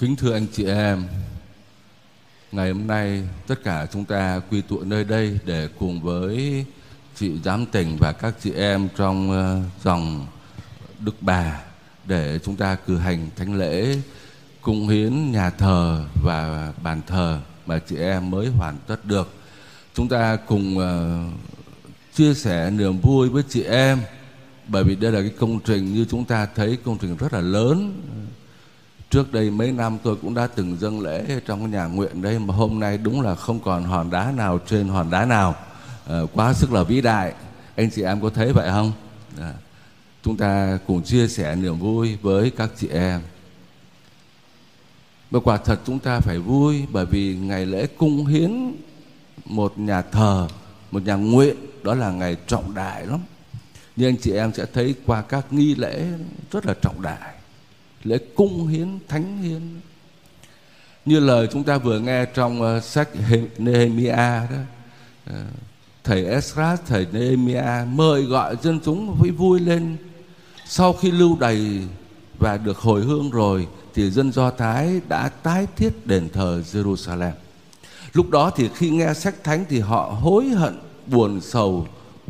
Kính thưa anh chị em, ngày hôm nay tất cả chúng ta quy tụ nơi đây để cùng với chị giám tỉnh và các chị em trong ờ, dòng Đức Bà để chúng ta cử hành thánh lễ cung hiến nhà thờ và bàn thờ mà chị em mới hoàn tất được. Chúng ta cùng ờ, chia sẻ niềm vui với chị em bởi vì đây là cái công trình như chúng ta thấy công trình rất là lớn trước đây mấy năm tôi cũng đã từng dâng lễ trong nhà nguyện đây mà hôm nay đúng là không còn hòn đá nào trên hòn đá nào. À, quá sức là vĩ đại. Anh chị em có thấy vậy không? À, chúng ta cùng chia sẻ niềm vui với các chị em. Và quả thật chúng ta phải vui bởi vì ngày lễ cung hiến một nhà thờ một nhà nguyện đó là ngày trọng đại lắm. Nhưng anh chị em sẽ thấy qua các nghi lễ rất là trọng đại lễ cung hiến thánh hiến như lời chúng ta vừa nghe trong uh, sách Nehemiah đó uh, thầy Ezra thầy Nehemiah mời gọi dân chúng phải vui lên sau khi lưu đày và được hồi hương rồi thì dân Do Thái đã tái thiết đền thờ Jerusalem. Lúc đó thì khi nghe sách thánh thì họ hối hận, buồn sầu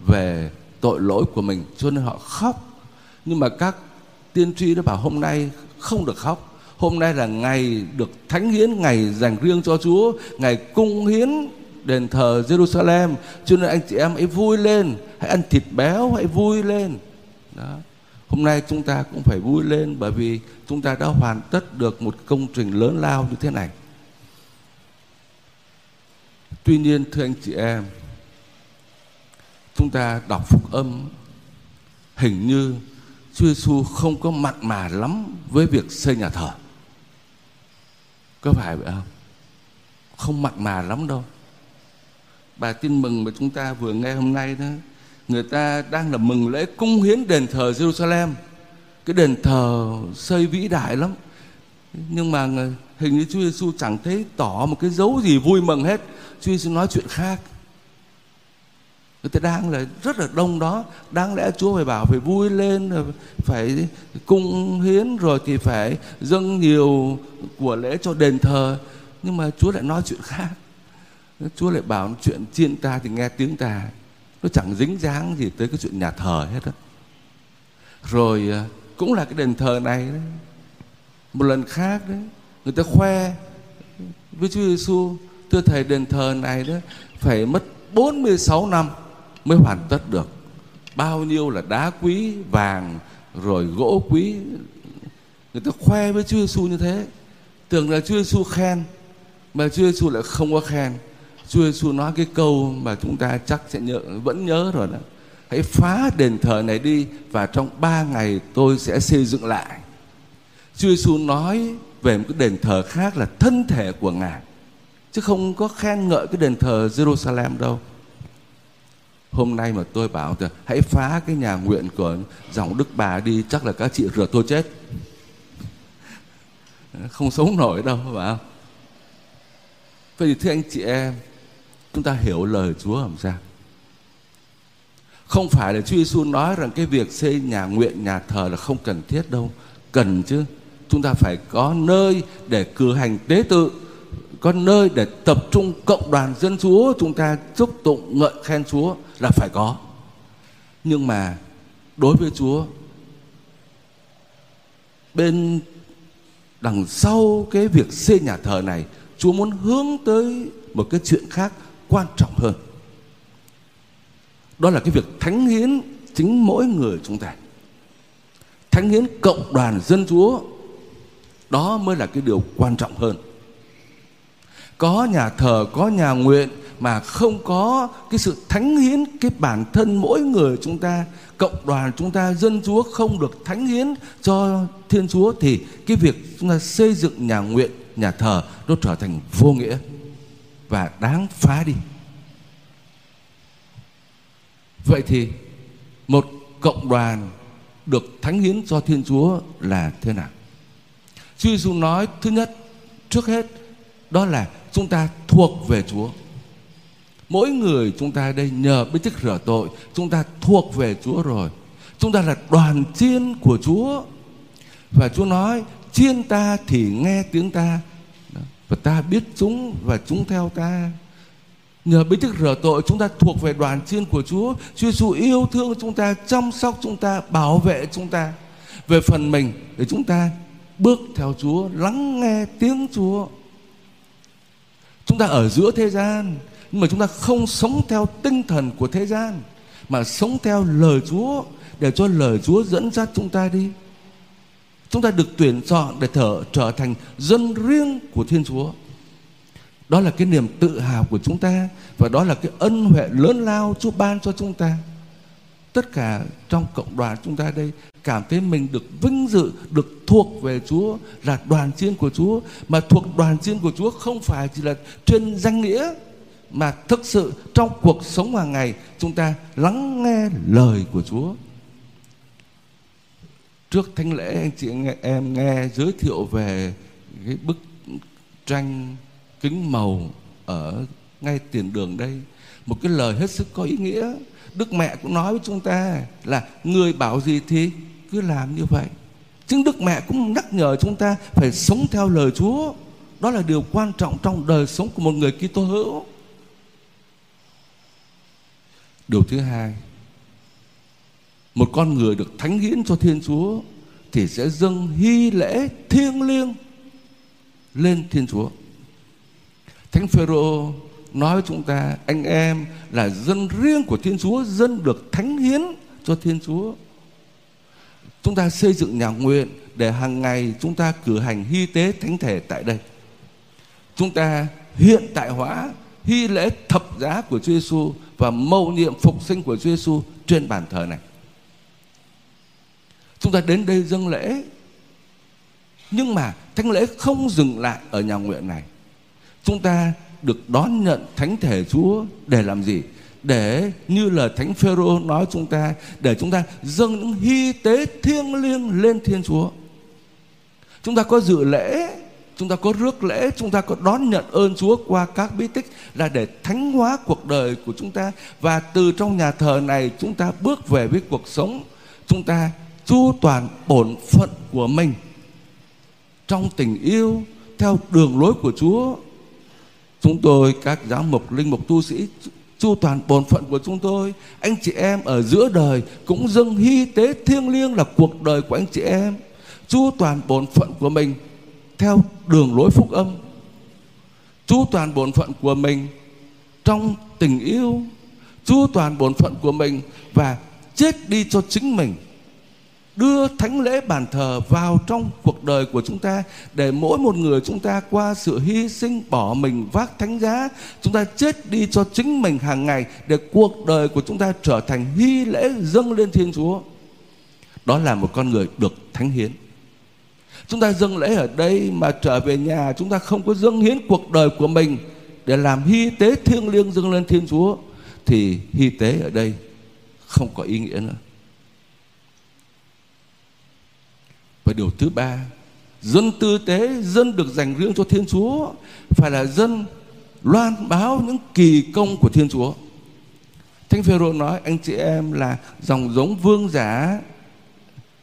về tội lỗi của mình cho nên họ khóc. Nhưng mà các tiên tri đã bảo hôm nay không được khóc. Hôm nay là ngày được thánh hiến, ngày dành riêng cho chúa, ngày cung hiến đền thờ jerusalem. Cho nên anh chị em hãy vui lên, hãy ăn thịt béo, hãy vui lên. Đó. Hôm nay chúng ta cũng phải vui lên bởi vì chúng ta đã hoàn tất được một công trình lớn lao như thế này. Tuy nhiên, thưa anh chị em, chúng ta đọc phúc âm hình như Chúa Giêsu không có mặn mà lắm với việc xây nhà thờ. Có phải vậy không? Không mặn mà lắm đâu. Bài tin mừng mà chúng ta vừa nghe hôm nay đó, người ta đang là mừng lễ cung hiến đền thờ Jerusalem. Cái đền thờ xây vĩ đại lắm. Nhưng mà hình như Chúa Giêsu chẳng thấy tỏ một cái dấu gì vui mừng hết. Chúa Giêsu nói chuyện khác người ta đang là rất là đông đó. Đáng lẽ chúa phải bảo phải vui lên phải cung hiến, rồi thì phải dâng nhiều của lễ cho đền thờ. Nhưng mà chúa lại nói chuyện khác. Chúa lại bảo chuyện chiên ta thì nghe tiếng ta. Nó chẳng dính dáng gì tới cái chuyện nhà thờ hết á. Rồi à, cũng là cái đền thờ này đấy. Một lần khác đấy, người ta khoe với Chúa Giêsu thưa thầy, đền thờ này đó phải mất 46 năm mới hoàn tất được. Bao nhiêu là đá quý, vàng, rồi gỗ quý. Người ta khoe với Chúa Giêsu như thế. Tưởng là Chúa Giêsu khen, mà Chúa Giêsu lại không có khen. Chúa Giêsu nói cái câu mà chúng ta chắc sẽ nhớ, vẫn nhớ rồi đó. Hãy phá đền thờ này đi và trong ba ngày tôi sẽ xây dựng lại. Chúa Giêsu nói về một cái đền thờ khác là thân thể của ngài, chứ không có khen ngợi cái đền thờ Jerusalem đâu hôm nay mà tôi bảo thì hãy phá cái nhà nguyện của dòng đức bà đi, chắc là các chị rửa tôi chết. Không sống nổi đâu phải không vậy thì thưa anh chị em, chúng ta hiểu lời Chúa làm sao? Không phải là Chúa Giêsu nói rằng cái việc xây nhà nguyện, nhà thờ là không cần thiết đâu. Cần chứ. Chúng ta phải có nơi để cử hành tế tự, có nơi để tập trung cộng đoàn dân Chúa. Chúng ta chúc tụng, ngợi khen Chúa là phải có. Nhưng mà đối với Chúa, bên đằng sau cái việc xây nhà thờ này, Chúa muốn hướng tới một cái chuyện khác quan trọng hơn. Đó là cái việc thánh hiến chính mỗi người chúng ta. Thánh hiến cộng đoàn dân Chúa, đó mới là cái điều quan trọng hơn. Có nhà thờ, có nhà nguyện mà không có cái sự thánh hiến, cái bản thân mỗi người chúng ta, cộng đoàn chúng ta, dân chúa không được thánh hiến cho thiên chúa, thì cái việc chúng ta xây dựng nhà nguyện, nhà thờ nó trở thành vô nghĩa và đáng phá đi vậy thì một cộng đoàn được thánh hiến cho thiên chúa là thế nào Chúa Giêsu nói, thứ nhất, trước hết, đó là chúng ta thuộc về Chúa. Mỗi người chúng ta đây nhờ bí tích rửa tội, chúng ta thuộc về Chúa rồi. Chúng ta là đoàn chiên của Chúa. Và Chúa nói chiên ta thì nghe tiếng ta. Và ta biết chúng và chúng theo ta. Nhờ bí tích rửa tội chúng ta thuộc về đoàn chiên của Chúa. Chúa Giêsu yêu thương chúng ta chăm sóc chúng ta bảo vệ chúng ta. Về phần mình để chúng ta bước theo Chúa lắng nghe tiếng Chúa. Chúng ta ở giữa thế gian nhưng mà chúng ta không sống theo tinh thần của thế gian, mà sống theo lời Chúa, để cho lời Chúa dẫn dắt chúng ta đi. Chúng ta được tuyển chọn để thở, trở thành dân riêng của Thiên Chúa. Đó là cái niềm tự hào của chúng ta, và đó là cái ân huệ lớn lao Chúa ban cho chúng ta. Tất cả trong cộng đoàn chúng ta đây cảm thấy mình được vinh dự, được thuộc về Chúa, là đoàn chiên của Chúa. Mà thuộc đoàn chiên của Chúa không phải chỉ là trên danh nghĩa mà thực sự trong cuộc sống hàng ngày chúng ta lắng nghe lời của Chúa. Trước thánh lễ anh chị nghe, em nghe giới thiệu về cái bức tranh kính màu ở ngay tiền đường đây. Một cái lời hết sức có ý nghĩa. Đức mẹ cũng nói với chúng ta là người bảo gì thì cứ làm như vậy. Chính đức mẹ cũng nhắc nhở chúng ta phải sống theo lời chúa. Đó là điều quan trọng trong đời sống của một người Kitô hữu điều thứ hai một con người được thánh hiến cho Thiên Chúa thì sẽ dâng hy lễ thiêng liêng lên Thiên Chúa. Thánh Phêrô nói với chúng ta anh em là dân riêng của Thiên Chúa, dân được thánh hiến cho Thiên Chúa. Chúng ta xây dựng nhà nguyện để hàng ngày chúng ta cử hành hy tế thánh thể tại đây. Chúng ta hiện tại hóa hy lễ thập giá của Chúa Giêsu và mầu nhiệm phục sinh của Chúa Giêsu trên bàn thờ này. Chúng ta đến đây dâng lễ Nhưng mà thánh lễ không dừng lại ở nhà nguyện này Chúng ta được đón nhận thánh thể Chúa để làm gì? Để như là Thánh Phêrô nói chúng ta, Để chúng ta dâng những hy tế thiêng liêng lên Thiên Chúa Chúng ta có dự lễ Chúng ta có rước lễ, Chúng ta có đón nhận ơn Chúa qua các bí tích Là để thánh hóa cuộc đời của chúng ta Và từ trong nhà thờ này, Chúng ta bước về với cuộc sống Chúng ta chu toàn bổn phận của mình trong tình yêu, theo đường lối của Chúa. Chúng tôi, các giáo mục, linh mục, tu sĩ, chu toàn bổn phận của chúng tôi. Anh chị em ở giữa đời cũng dâng hy tế thiêng liêng là cuộc đời của anh chị em. Chu toàn bổn phận của mình theo đường lối phúc âm. chú toàn bổn phận của mình trong tình yêu. chú toàn bổn phận của mình và chết đi cho chính mình, đưa thánh lễ bàn thờ vào trong cuộc đời của chúng ta, để mỗi một người chúng ta qua sự hy sinh bỏ mình vác thánh giá, chúng ta chết đi cho chính mình hàng ngày, để cuộc đời của chúng ta trở thành hy lễ dâng lên thiên chúa đó là một con người được thánh hiến chúng ta dâng lễ ở đây mà trở về nhà chúng ta không có dâng hiến cuộc đời của mình để làm hy tế thiêng liêng dâng lên thiên chúa thì hy tế ở đây không có ý nghĩa nữa Và điều thứ ba, dân tư tế, dân được dành riêng cho Thiên Chúa phải là dân loan báo những kỳ công của Thiên Chúa. Thánh Phêrô nói anh chị em là dòng giống vương giả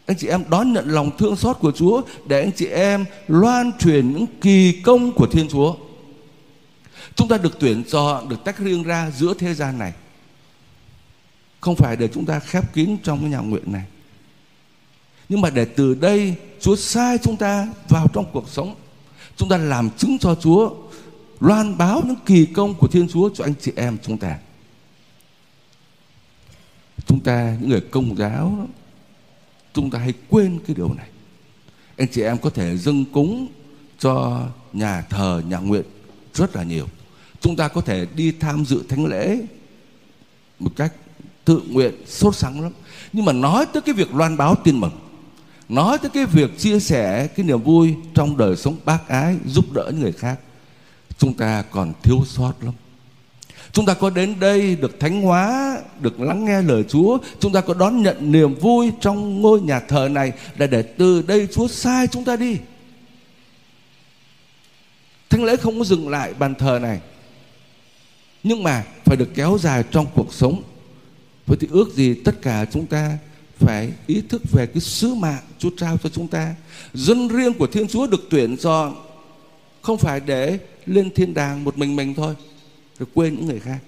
anh chị em đón nhận lòng thương xót của Chúa để anh chị em loan truyền những kỳ công của Thiên Chúa. Chúng ta được tuyển chọn, được tách riêng ra giữa thế gian này. Không phải để chúng ta khép kín trong cái nhà nguyện này nhưng mà để từ đây Chúa sai chúng ta vào trong cuộc sống chúng ta làm chứng cho Chúa loan báo những kỳ công của Thiên Chúa cho anh chị em chúng ta chúng ta những người công giáo chúng ta hay quên cái điều này. Anh chị em có thể dâng cúng cho nhà thờ, nhà nguyện rất là nhiều. Chúng ta có thể đi tham dự thánh lễ một cách tự nguyện, sốt sắng lắm. Nhưng mà nói tới cái việc loan báo tin mừng, nói tới cái việc chia sẻ cái niềm vui trong đời sống bác ái, giúp đỡ những người khác, chúng ta còn thiếu sót lắm chúng ta có đến đây được thánh hóa được lắng nghe lời chúa. Chúng ta có đón nhận niềm vui trong ngôi nhà thờ này là để từ đây chúa sai chúng ta đi. Thánh lễ không có dừng lại bàn thờ này nhưng mà phải được kéo dài trong cuộc sống. Với thì ước gì tất cả chúng ta phải ý thức về cái sứ mạng Chúa trao cho chúng ta. Dân riêng của Thiên Chúa được tuyển chọn không phải để lên thiên đàng một mình mình thôi, rồi quên những người khác.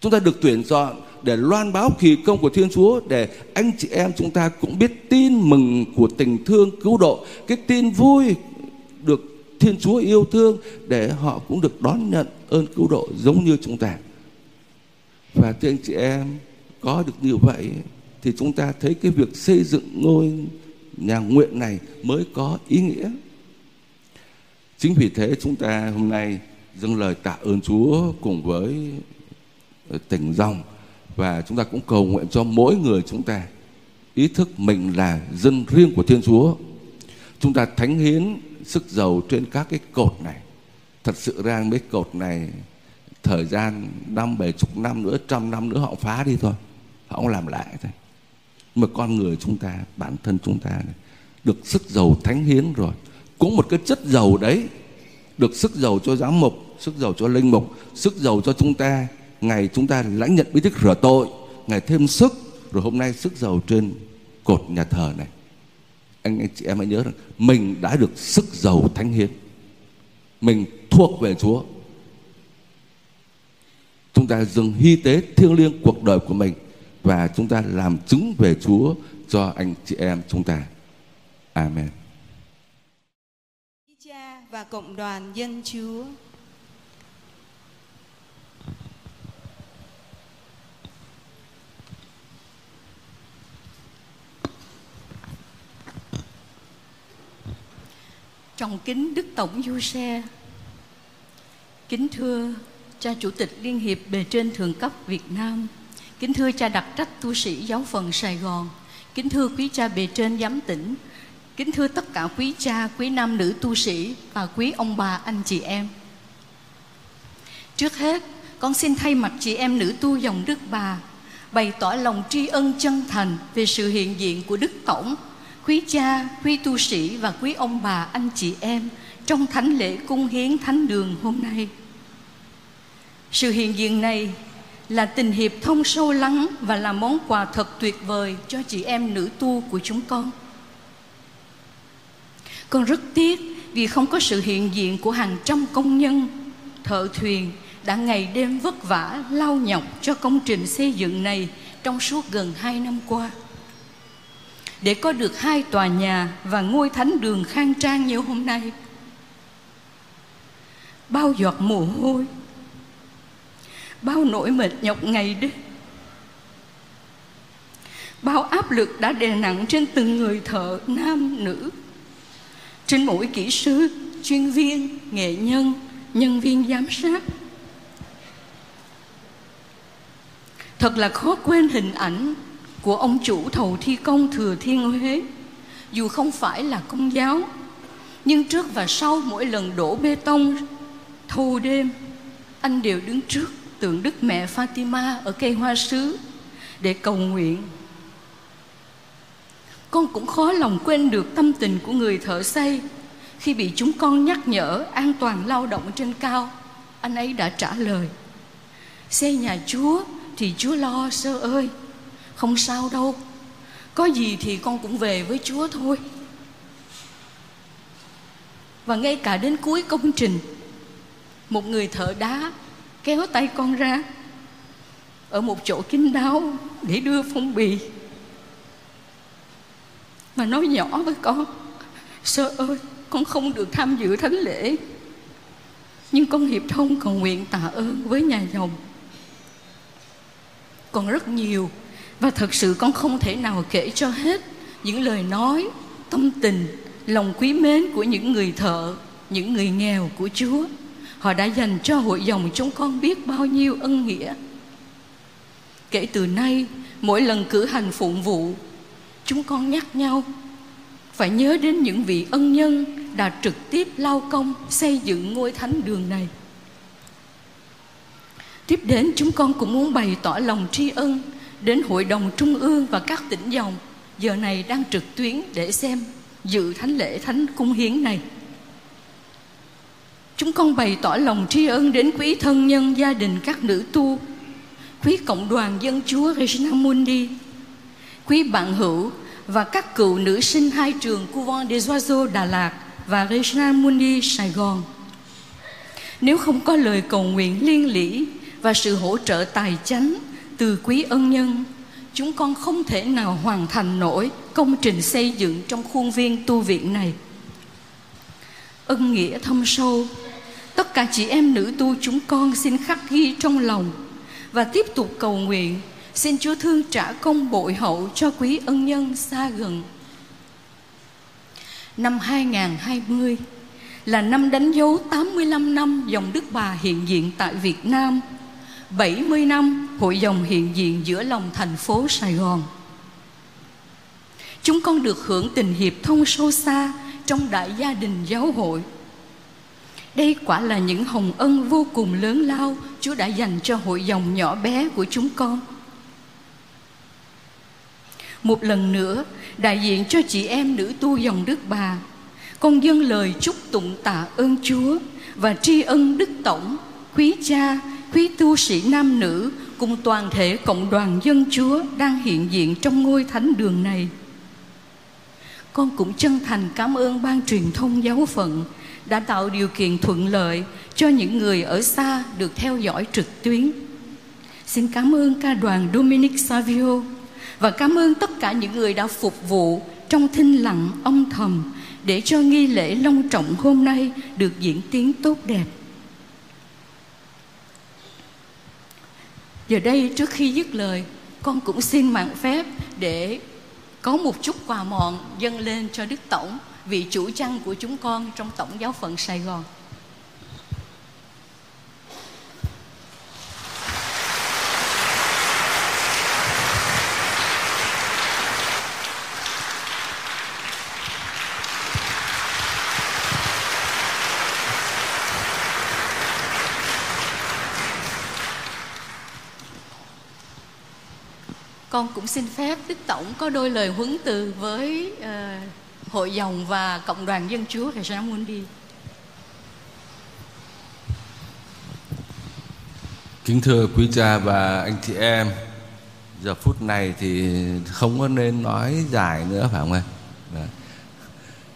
Chúng ta được tuyển chọn để loan báo kỳ công của Thiên Chúa để anh chị em chúng ta cũng biết tin mừng của tình thương cứu độ, cái tin vui được Thiên Chúa yêu thương để họ cũng được đón nhận ơn cứu độ giống như chúng ta. Và thưa anh chị em, có được như vậy thì chúng ta thấy cái việc xây dựng ngôi nhà nguyện này mới có ý nghĩa. Chính vì thế chúng ta hôm nay dâng lời tạ ơn Chúa cùng với ờ, tỉnh dòng và chúng ta cũng cầu nguyện cho mỗi người chúng ta ý thức mình là dân riêng của Thiên Chúa. Chúng ta thánh hiến sức dầu trên các cái cột này. Thật sự ra mấy cột này thời gian năm bảy chục năm nữa, trăm năm nữa họ phá đi thôi. Họ không làm lại thôi. Mà con người chúng ta, bản thân chúng ta này, được sức dầu thánh hiến rồi. Cũng một cái chất dầu đấy được sức dầu cho giám mục, sức dầu cho linh mục, sức dầu cho chúng ta ngày chúng ta lãnh nhận bí tích rửa tội ngày thêm sức rồi hôm nay sức dầu trên cột nhà thờ này anh anh chị em hãy nhớ rằng mình đã được sức dầu thánh hiến mình thuộc về Chúa chúng ta dừng hy tế thiêng liêng cuộc đời của mình và chúng ta làm chứng về Chúa cho anh chị em chúng ta. Amen. Và cộng đoàn dân Chúa. Trọng kính Đức Tổng Du Xe Kính thưa cha Chủ tịch Liên hiệp Bề trên Thượng cấp Việt Nam, Kính thưa cha đặc trách tu sĩ giáo phận Sài Gòn, Kính thưa quý cha Bề trên giám tỉnh Kính thưa tất cả quý cha, quý nam nữ tu sĩ Và quý ông bà, anh chị em Trước hết, con xin thay mặt chị em nữ tu dòng Đức Bà Bày tỏ lòng tri ân chân thành Về sự hiện diện của Đức Tổng quý cha, quý tu sĩ và quý ông bà, anh chị em trong thánh lễ cung hiến thánh đường hôm nay. Sự hiện diện này là tình hiệp thông sâu lắng và là món quà thật tuyệt vời cho chị em nữ tu của chúng con. Con rất tiếc vì không có sự hiện diện của hàng trăm công nhân, thợ thuyền đã ngày đêm vất vả lao nhọc cho công trình xây dựng này trong suốt gần hai năm qua để có được hai tòa nhà và ngôi thánh đường khang trang như hôm nay. Bao giọt mồ hôi, bao nỗi mệt nhọc ngày đêm, bao áp lực đã đè nặng trên từng người thợ nam nữ, trên mỗi kỹ sư, chuyên viên, nghệ nhân, nhân viên giám sát. Thật là khó quên hình ảnh của ông chủ thầu thi công Thừa Thiên Huế dù không phải là công giáo nhưng trước và sau mỗi lần đổ bê tông thâu đêm anh đều đứng trước tượng Đức Mẹ Fatima ở cây hoa sứ để cầu nguyện con cũng khó lòng quên được tâm tình của người thợ xây. Khi bị chúng con nhắc nhở an toàn lao động trên cao, anh ấy đã trả lời xây nhà chúa thì chúa lo, sơ ơi. Không sao đâu. Có gì thì con cũng về với chúa thôi. Và ngay cả đến cuối công trình, một người thợ đá kéo tay con ra ở một chỗ kín đáo để đưa phong bì mà nói nhỏ với con, sơ ơi, con không được tham dự thánh lễ. Nhưng con hiệp thông cầu nguyện tạ ơn với nhà dòng. Còn rất nhiều, và thật sự con không thể nào kể cho hết những lời nói, tâm tình, lòng quý mến của những người thợ, những người nghèo của chúa. Họ đã dành cho hội dòng chúng con biết bao nhiêu ân nghĩa. Kể từ nay, mỗi lần cử hành phụng vụ chúng con nhắc nhau phải nhớ đến những vị ân nhân đã trực tiếp lao công xây dựng ngôi thánh đường này tiếp đến chúng con cũng muốn bày tỏ lòng tri ân đến Hội đồng Trung ương và các tỉnh dòng giờ này đang trực tuyến để xem dự thánh lễ thánh cung hiến này. Chúng con bày tỏ lòng tri ân đến quý thân nhân gia đình các nữ tu, quý cộng đoàn dân chúa Regina Mundi quý bạn hữu và các cựu nữ sinh hai trường Couvent des Oiseaux Đà Lạt và Regina Mundi Sài Gòn. Nếu không có lời cầu nguyện liên lỉ và sự hỗ trợ tài chánh từ quý ân nhân, chúng con không thể nào hoàn thành nổi công trình xây dựng trong khuôn viên tu viện này. Ân nghĩa thâm sâu, tất cả chị em nữ tu chúng con xin khắc ghi trong lòng và tiếp tục cầu nguyện xin Chúa thương trả công bội hậu cho quý ân nhân xa gần. Năm 2020 là năm đánh dấu 85 năm dòng Đức Bà hiện diện tại Việt Nam, 70 năm hội dòng hiện diện giữa lòng thành phố Sài Gòn. Chúng con được hưởng tình hiệp thông sâu xa trong đại gia đình giáo hội. Đây quả là những hồng ân vô cùng lớn lao Chúa đã dành cho hội dòng nhỏ bé của chúng con. Một lần nữa, đại diện cho chị em nữ tu dòng Đức Bà, con dâng lời chúc tụng tạ ơn Chúa và tri ân Đức Tổng, quý cha, quý tu sĩ nam nữ cùng toàn thể cộng đoàn dân Chúa đang hiện diện trong ngôi thánh đường này. Con cũng chân thành cảm ơn ban truyền thông giáo phận đã tạo điều kiện thuận lợi cho những người ở xa được theo dõi trực tuyến. Xin cảm ơn ca đoàn Dominic Savio và cảm ơn tất cả những người đã phục vụ trong thinh lặng âm thầm để cho nghi lễ long trọng hôm nay được diễn tiến tốt đẹp. Giờ đây trước khi dứt lời, con cũng xin mạng phép để có một chút quà mọn dâng lên cho Đức Tổng, vị chủ chăn của chúng con trong Tổng giáo phận Sài Gòn. Con cũng xin phép Đức Tổng có đôi lời huấn từ với uh, hội dòng và cộng đoàn dân Chúa Khải Sáng muốn đi. Kính thưa quý cha và anh chị em, giờ phút này thì không có nên nói dài nữa phải không em dạ.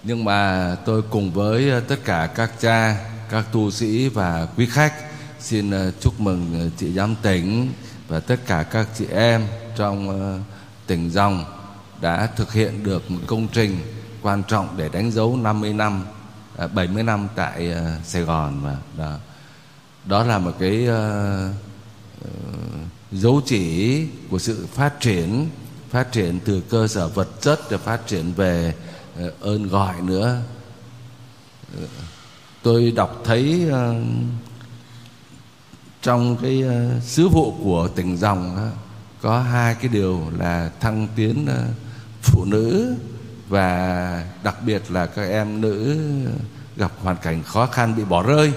Nhưng mà tôi cùng với tất cả các cha, các tu sĩ và quý khách xin ờ, chúc mừng ờ, chị giám tỉnh và tất cả các chị em trong ờ, tỉnh dòng đã thực hiện được một công trình quan trọng để đánh dấu 50 năm 70 à, năm tại ờ, Sài Gòn và đó. Đó là một cái ờ, dấu chỉ của sự phát triển phát triển từ cơ sở vật chất để phát triển về ơn gọi nữa. Tôi đọc thấy uh, trong cái uh, sứ vụ của tỉnh dòng đó, có hai cái điều là thăng tiến uh, phụ nữ và đặc biệt là các em nữ gặp hoàn cảnh khó khăn bị bỏ rơi.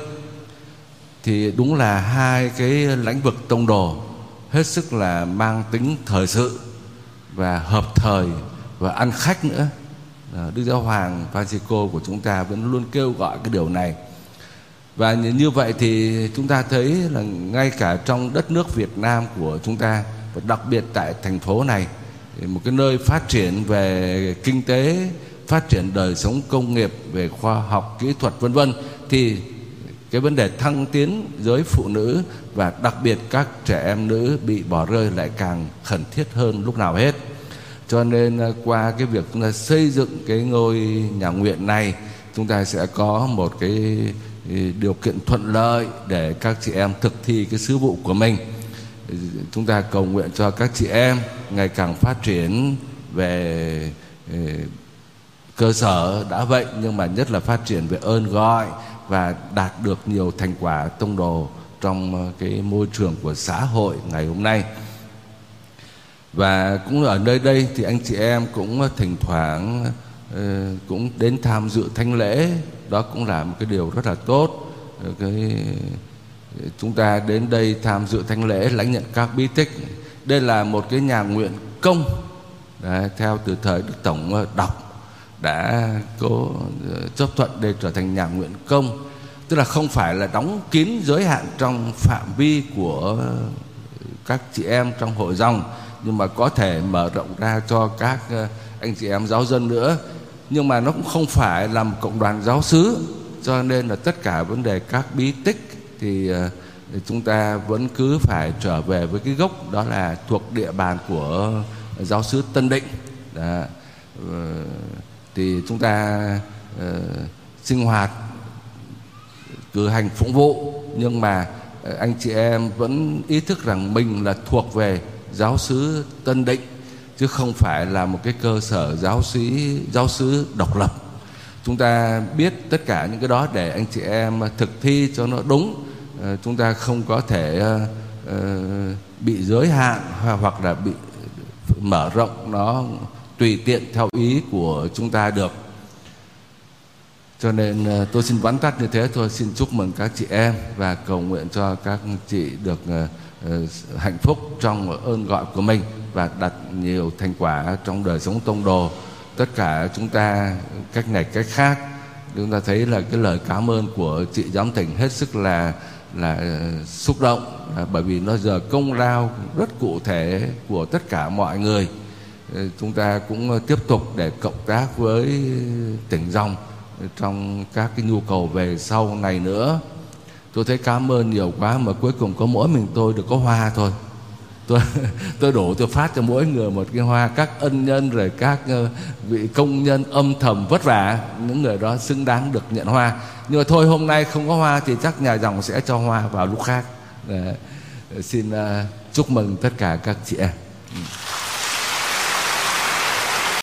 Thì đúng là hai cái lĩnh vực tông đồ hết sức là mang tính thời sự và hợp thời và ăn khách nữa. Ờ, Đức Giáo Hoàng Francisco của chúng ta vẫn luôn kêu gọi cái điều này và như vậy thì chúng ta thấy là ngay cả trong đất nước Việt Nam của chúng ta và đặc biệt tại thành phố này một cái nơi phát triển về kinh tế, phát triển đời sống công nghiệp về khoa học, kỹ thuật, vân vân, thì cái vấn đề thăng tiến giới phụ nữ và đặc biệt các trẻ em nữ bị bỏ rơi lại càng khẩn thiết hơn lúc nào hết. Cho nên à, qua cái việc chúng ta xây dựng cái ngôi nhà nguyện này, chúng ta sẽ có một cái điều kiện thuận lợi để các chị em thực thi cái sứ vụ của mình. Chúng ta cầu nguyện cho các chị em ngày càng phát triển về ừ, cơ sở đã vậy, nhưng mà nhất là phát triển về ơn gọi và đạt được nhiều thành quả tông đồ trong ờ, cái môi trường của xã hội ngày hôm nay. Và cũng ở nơi đây thì anh chị em cũng thỉnh thoảng ừ, cũng đến tham dự thánh lễ đó cũng là một cái điều rất là tốt. Cái chúng ta đến đây tham dự thánh lễ lãnh nhận các bí tích. Đây là một cái nhà nguyện công. Đấy, theo từ thời đức tổng ờ, đọc đã có ờ, chấp thuận để trở thành nhà nguyện công. Tức là không phải là đóng kín giới hạn trong phạm vi của các chị em trong hội dòng nhưng mà có thể mở rộng ra cho các ờ, anh chị em giáo dân nữa nhưng mà nó cũng không phải là một cộng đoàn giáo xứ cho nên là tất cả vấn đề các bí tích thì ờ, chúng ta vẫn cứ phải trở về với cái gốc đó là thuộc địa bàn của giáo xứ Tân Định. Đó. Ờ, thì chúng ta uh, sinh hoạt cử hành phụng vụ. Nhưng mà anh chị em vẫn ý thức rằng mình là thuộc về giáo xứ Tân Định chứ không phải là một cái cơ sở giáo sĩ, giáo sứ độc lập. Chúng ta biết tất cả những cái đó để anh chị em thực thi cho nó đúng. Ờ, chúng ta không có thể ờ, ờ, bị giới hạn hoặc là bị mở rộng nó tùy tiện theo ý của chúng ta được. Cho nên tôi xin vắn tắt như thế thôi. Xin chúc mừng các chị em và cầu nguyện cho các chị được hạnh phúc trong ơn gọi của mình và đạt nhiều thành quả trong đời sống tông đồ. Tất cả chúng ta, cách này, cách khác, chúng ta thấy là cái lời cảm ơn của chị giám tỉnh hết sức là là ờ, xúc động à, bởi vì nó giờ công lao rất cụ thể của tất cả mọi người. Ờ, chúng ta cũng tiếp tục để cộng tác với tỉnh dòng trong các cái nhu cầu về sau này nữa. Tôi thấy cảm ơn nhiều quá mà cuối cùng có mỗi mình tôi được có hoa thôi tôi tôi đổ tôi phát cho mỗi người một cái hoa các ân nhân rồi các ờ, vị công nhân âm thầm vất vả những người đó xứng đáng được nhận hoa. Nhưng mà thôi hôm nay không có hoa thì chắc nhà dòng sẽ cho hoa vào lúc khác. Để, xin uh, chúc mừng tất cả các chị em.